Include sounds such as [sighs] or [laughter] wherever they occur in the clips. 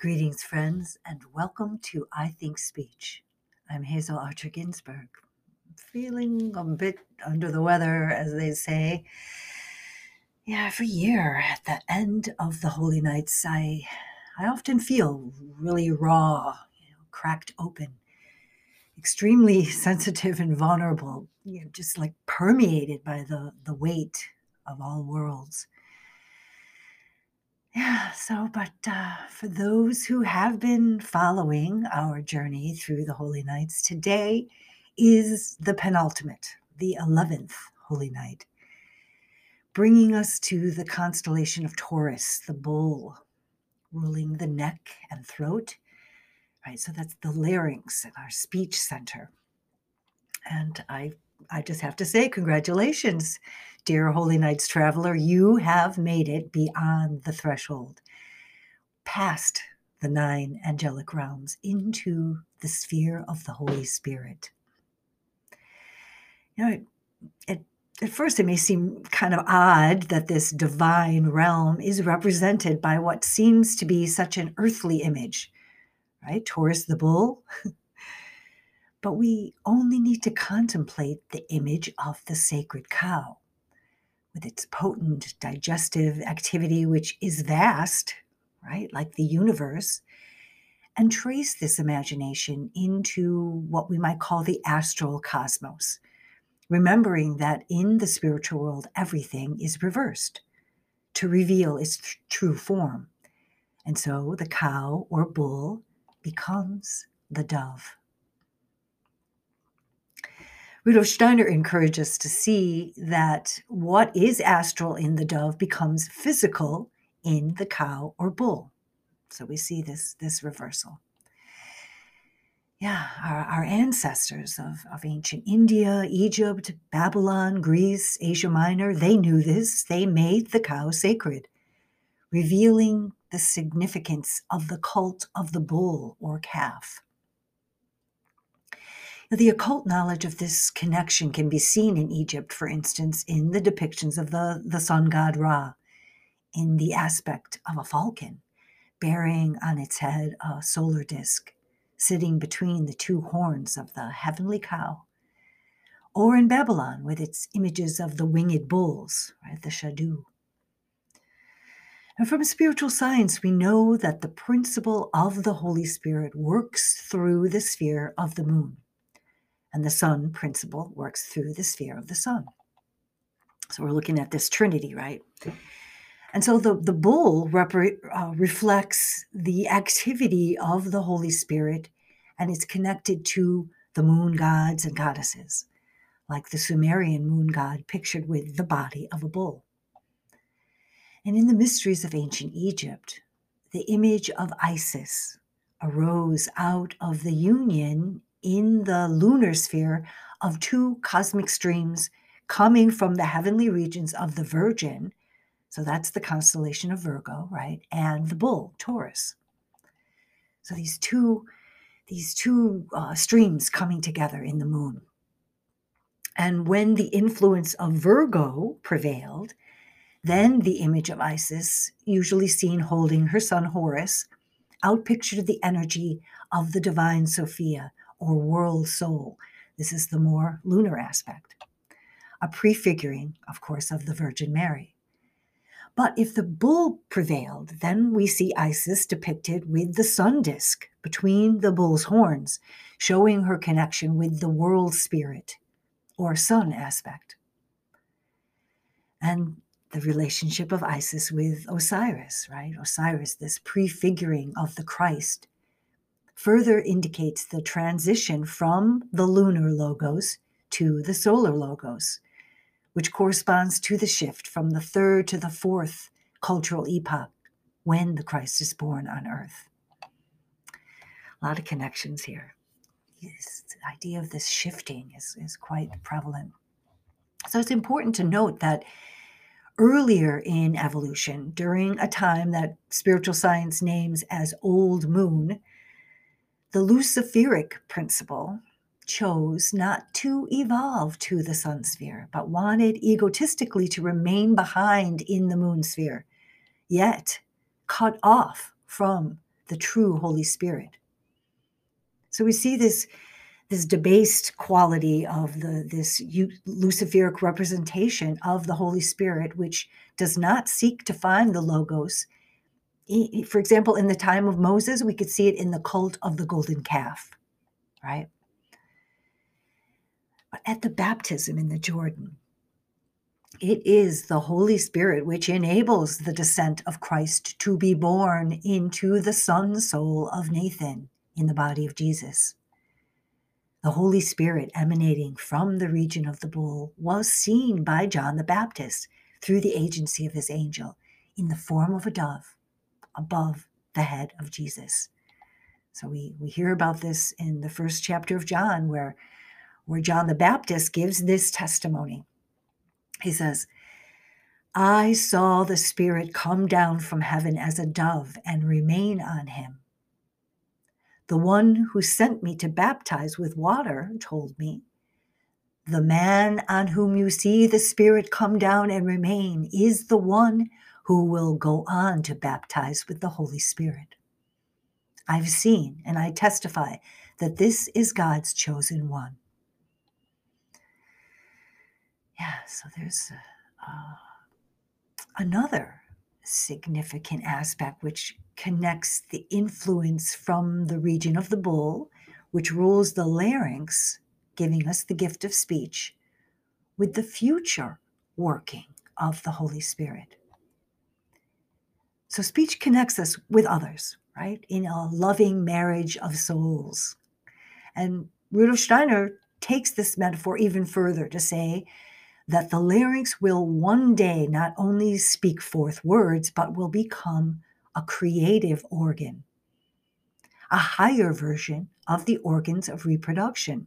Greetings, friends, and welcome to I Think Speech. I'm Hazel Archer Ginsburg. Feeling a bit under the weather, as they say. Yeah, every year at the end of the Holy Nights, I, I often feel really raw, you know, cracked open, extremely [laughs] sensitive and vulnerable, you know, just like permeated by the, the weight of all worlds. Yeah, so, but uh, for those who have been following our journey through the Holy Nights, today is the penultimate, the 11th Holy Night, bringing us to the constellation of Taurus, the bull, ruling the neck and throat. Right, so that's the larynx and our speech center. And I, I just have to say, congratulations dear Holy Nights traveler, you have made it beyond the threshold, past the nine angelic realms, into the sphere of the Holy Spirit. You know, it, it, at first it may seem kind of odd that this divine realm is represented by what seems to be such an earthly image, right? Taurus the bull. [laughs] but we only need to contemplate the image of the sacred cow with its potent digestive activity, which is vast, right, like the universe, and trace this imagination into what we might call the astral cosmos, remembering that in the spiritual world, everything is reversed to reveal its th- true form. And so the cow or bull becomes the dove. Rudolf Steiner encourages us to see that what is astral in the dove becomes physical in the cow or bull. So we see this, this reversal. Yeah, our, our ancestors of, of ancient India, Egypt, Babylon, Greece, Asia Minor, they knew this. They made the cow sacred, revealing the significance of the cult of the bull or calf. The occult knowledge of this connection can be seen in Egypt, for instance, in the depictions of the, the sun god Ra, in the aspect of a falcon bearing on its head a solar disk, sitting between the two horns of the heavenly cow. Or in Babylon, with its images of the winged bulls, right, the Shadu. And from spiritual science, we know that the principle of the Holy Spirit works through the sphere of the moon and the sun principle works through the sphere of the sun. So we're looking at this trinity, right? And so the, the bull uh, reflects the activity of the Holy Spirit and it's connected to the moon gods and goddesses, like the Sumerian moon god pictured with the body of a bull. And in the mysteries of ancient Egypt, the image of Isis arose out of the union in the lunar sphere of two cosmic streams coming from the heavenly regions of the Virgin. So that's the constellation of Virgo, right? And the bull, Taurus. So these two, these two uh, streams coming together in the moon. And when the influence of Virgo prevailed, then the image of Isis, usually seen holding her son Horus, outpictured the energy of the divine Sophia, or world soul. This is the more lunar aspect. A prefiguring, of course, of the Virgin Mary. But if the bull prevailed, then we see Isis depicted with the sun disk between the bull's horns, showing her connection with the world spirit or sun aspect. And the relationship of Isis with Osiris, right? Osiris, this prefiguring of the Christ further indicates the transition from the lunar logos to the solar logos, which corresponds to the shift from the third to the fourth cultural epoch when the Christ is born on earth. A lot of connections here. This idea of this shifting is, is quite prevalent. So it's important to note that earlier in evolution, during a time that spiritual science names as Old Moon, the Luciferic principle chose not to evolve to the sun sphere, but wanted egotistically to remain behind in the moon sphere, yet cut off from the true Holy Spirit. So we see this this debased quality of the this luciferic representation of the Holy Spirit, which does not seek to find the logos. For example, in the time of Moses, we could see it in the cult of the golden calf, right? But at the baptism in the Jordan, it is the Holy Spirit which enables the descent of Christ to be born into the son soul of Nathan in the body of Jesus. The Holy Spirit emanating from the region of the bull was seen by John the Baptist through the agency of his angel in the form of a dove above the head of Jesus. So we, we hear about this in the first chapter of John, where, where John the Baptist gives this testimony. He says, I saw the Spirit come down from heaven as a dove and remain on him. The one who sent me to baptize with water told me, The man on whom you see the Spirit come down and remain is the one who will go on to baptize with the Holy Spirit. I've seen and I testify that this is God's chosen one. Yeah, so there's uh, another significant aspect which connects the influence from the region of the bull, which rules the larynx, giving us the gift of speech, with the future working of the Holy Spirit. So, speech connects us with others, right, in a loving marriage of souls. And Rudolf Steiner takes this metaphor even further to say that the larynx will one day not only speak forth words, but will become a creative organ, a higher version of the organs of reproduction.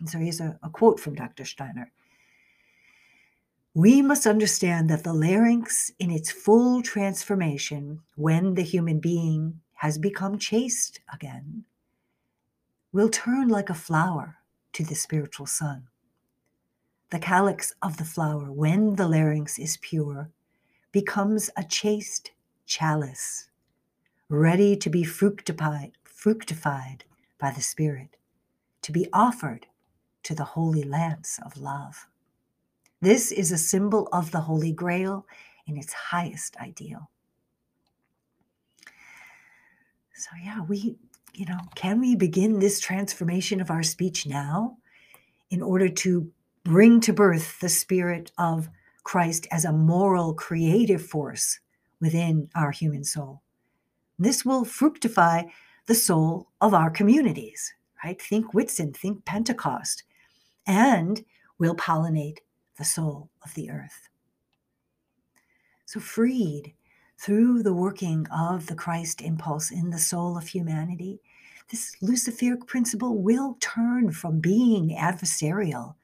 And so here's a, a quote from Dr. Steiner. We must understand that the larynx, in its full transformation, when the human being has become chaste again, will turn like a flower to the spiritual sun. The calyx of the flower, when the larynx is pure, becomes a chaste chalice, ready to be fructified, fructified by the Spirit, to be offered to the holy lamps of love. This is a symbol of the Holy Grail in its highest ideal. So, yeah, we, you know, can we begin this transformation of our speech now in order to bring to birth the spirit of Christ as a moral, creative force within our human soul. This will fructify the soul of our communities, right? Think Whitsun, think Pentecost, and will pollinate the soul of the earth. So, freed through the working of the Christ impulse in the soul of humanity, this Luciferic principle will turn from being adversarial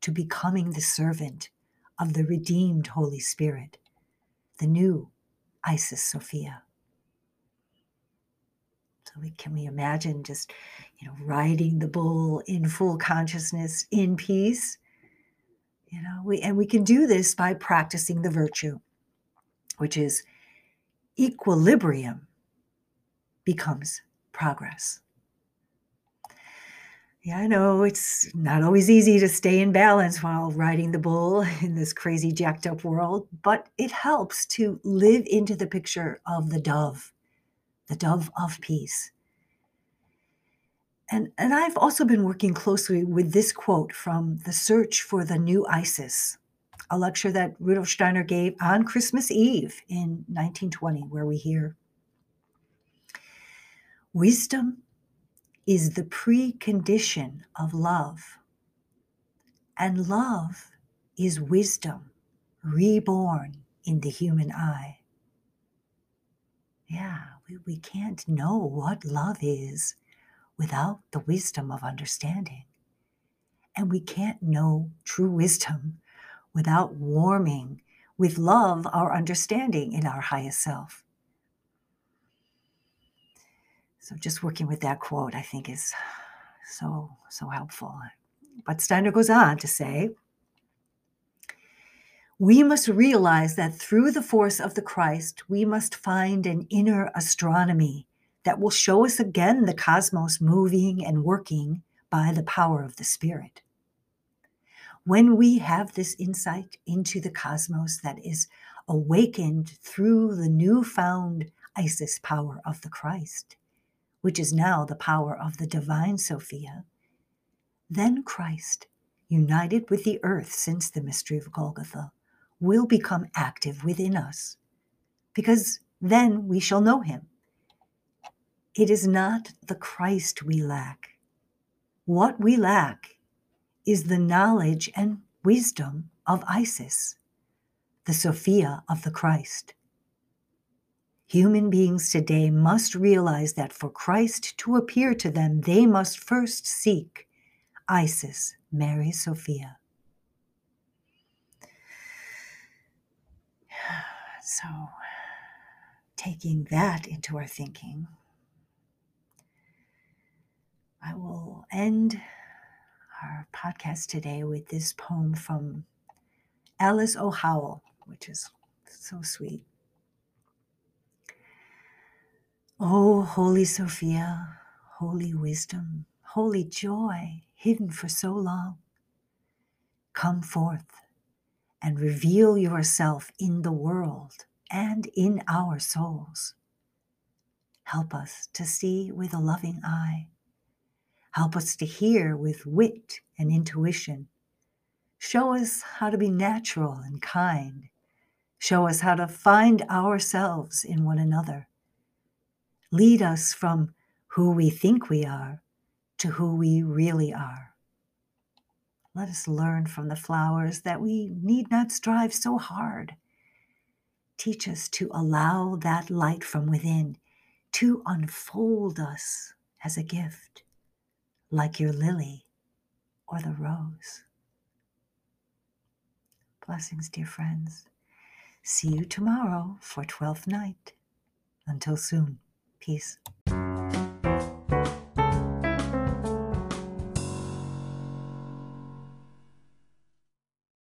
to becoming the servant of the redeemed Holy Spirit, the new Isis Sophia. So we, can we imagine just, you know, riding the bull in full consciousness, in peace? You know, we and we can do this by practicing the virtue, which is equilibrium becomes progress. Yeah, I know it's not always easy to stay in balance while riding the bull [laughs] in this crazy, jacked up world, but it helps to live into the picture of the dove, the dove of peace. And, and I've also been working closely with this quote from The Search for the New Isis, a lecture that Rudolf Steiner gave on Christmas Eve in 1920, where we hear Wisdom is the precondition of love. And love is wisdom reborn in the human I. Yeah, we, we can't know what love is without the wisdom of understanding. And we can't know true wisdom without warming with love our understanding in our highest self. So just working with that quote, I think, is so, so helpful. But Steiner goes on to say, we must realize that through the force of the Christ, we must find an inner astronomy that will show us again the cosmos moving and working by the power of the Spirit. When we have this insight into the cosmos that is awakened through the newfound Isis power of the Christ, which is now the power of the divine Sophia, then Christ, united with the earth since the mystery of Golgotha, will become active within us, because then we shall know him. It is not the Christ we lack. What we lack is the knowledge and wisdom of Isis, the Sophia of the Christ. Human beings today must realize that for Christ to appear to them, they must first seek Isis, Mary Sophia. [sighs] So, taking that into our thinking, I will end our podcast today with this poem from Alice O. Howell, which is so sweet. Oh, Holy Sophia, holy wisdom, holy joy, hidden for so long, come forth and reveal yourself in the world and in our souls. Help us to see with a loving eye. Help us to hear with wit and intuition. Show us how to be natural and kind. Show us how to find ourselves in one another lead us from who we think we are to who we really are. Let us learn from the flowers that we need not strive so hard. Teach us to allow that light from within to unfold us as a gift, like your lily or the rose. Blessings, dear friends. See you tomorrow for Twelfth Night. Until soon. Peace.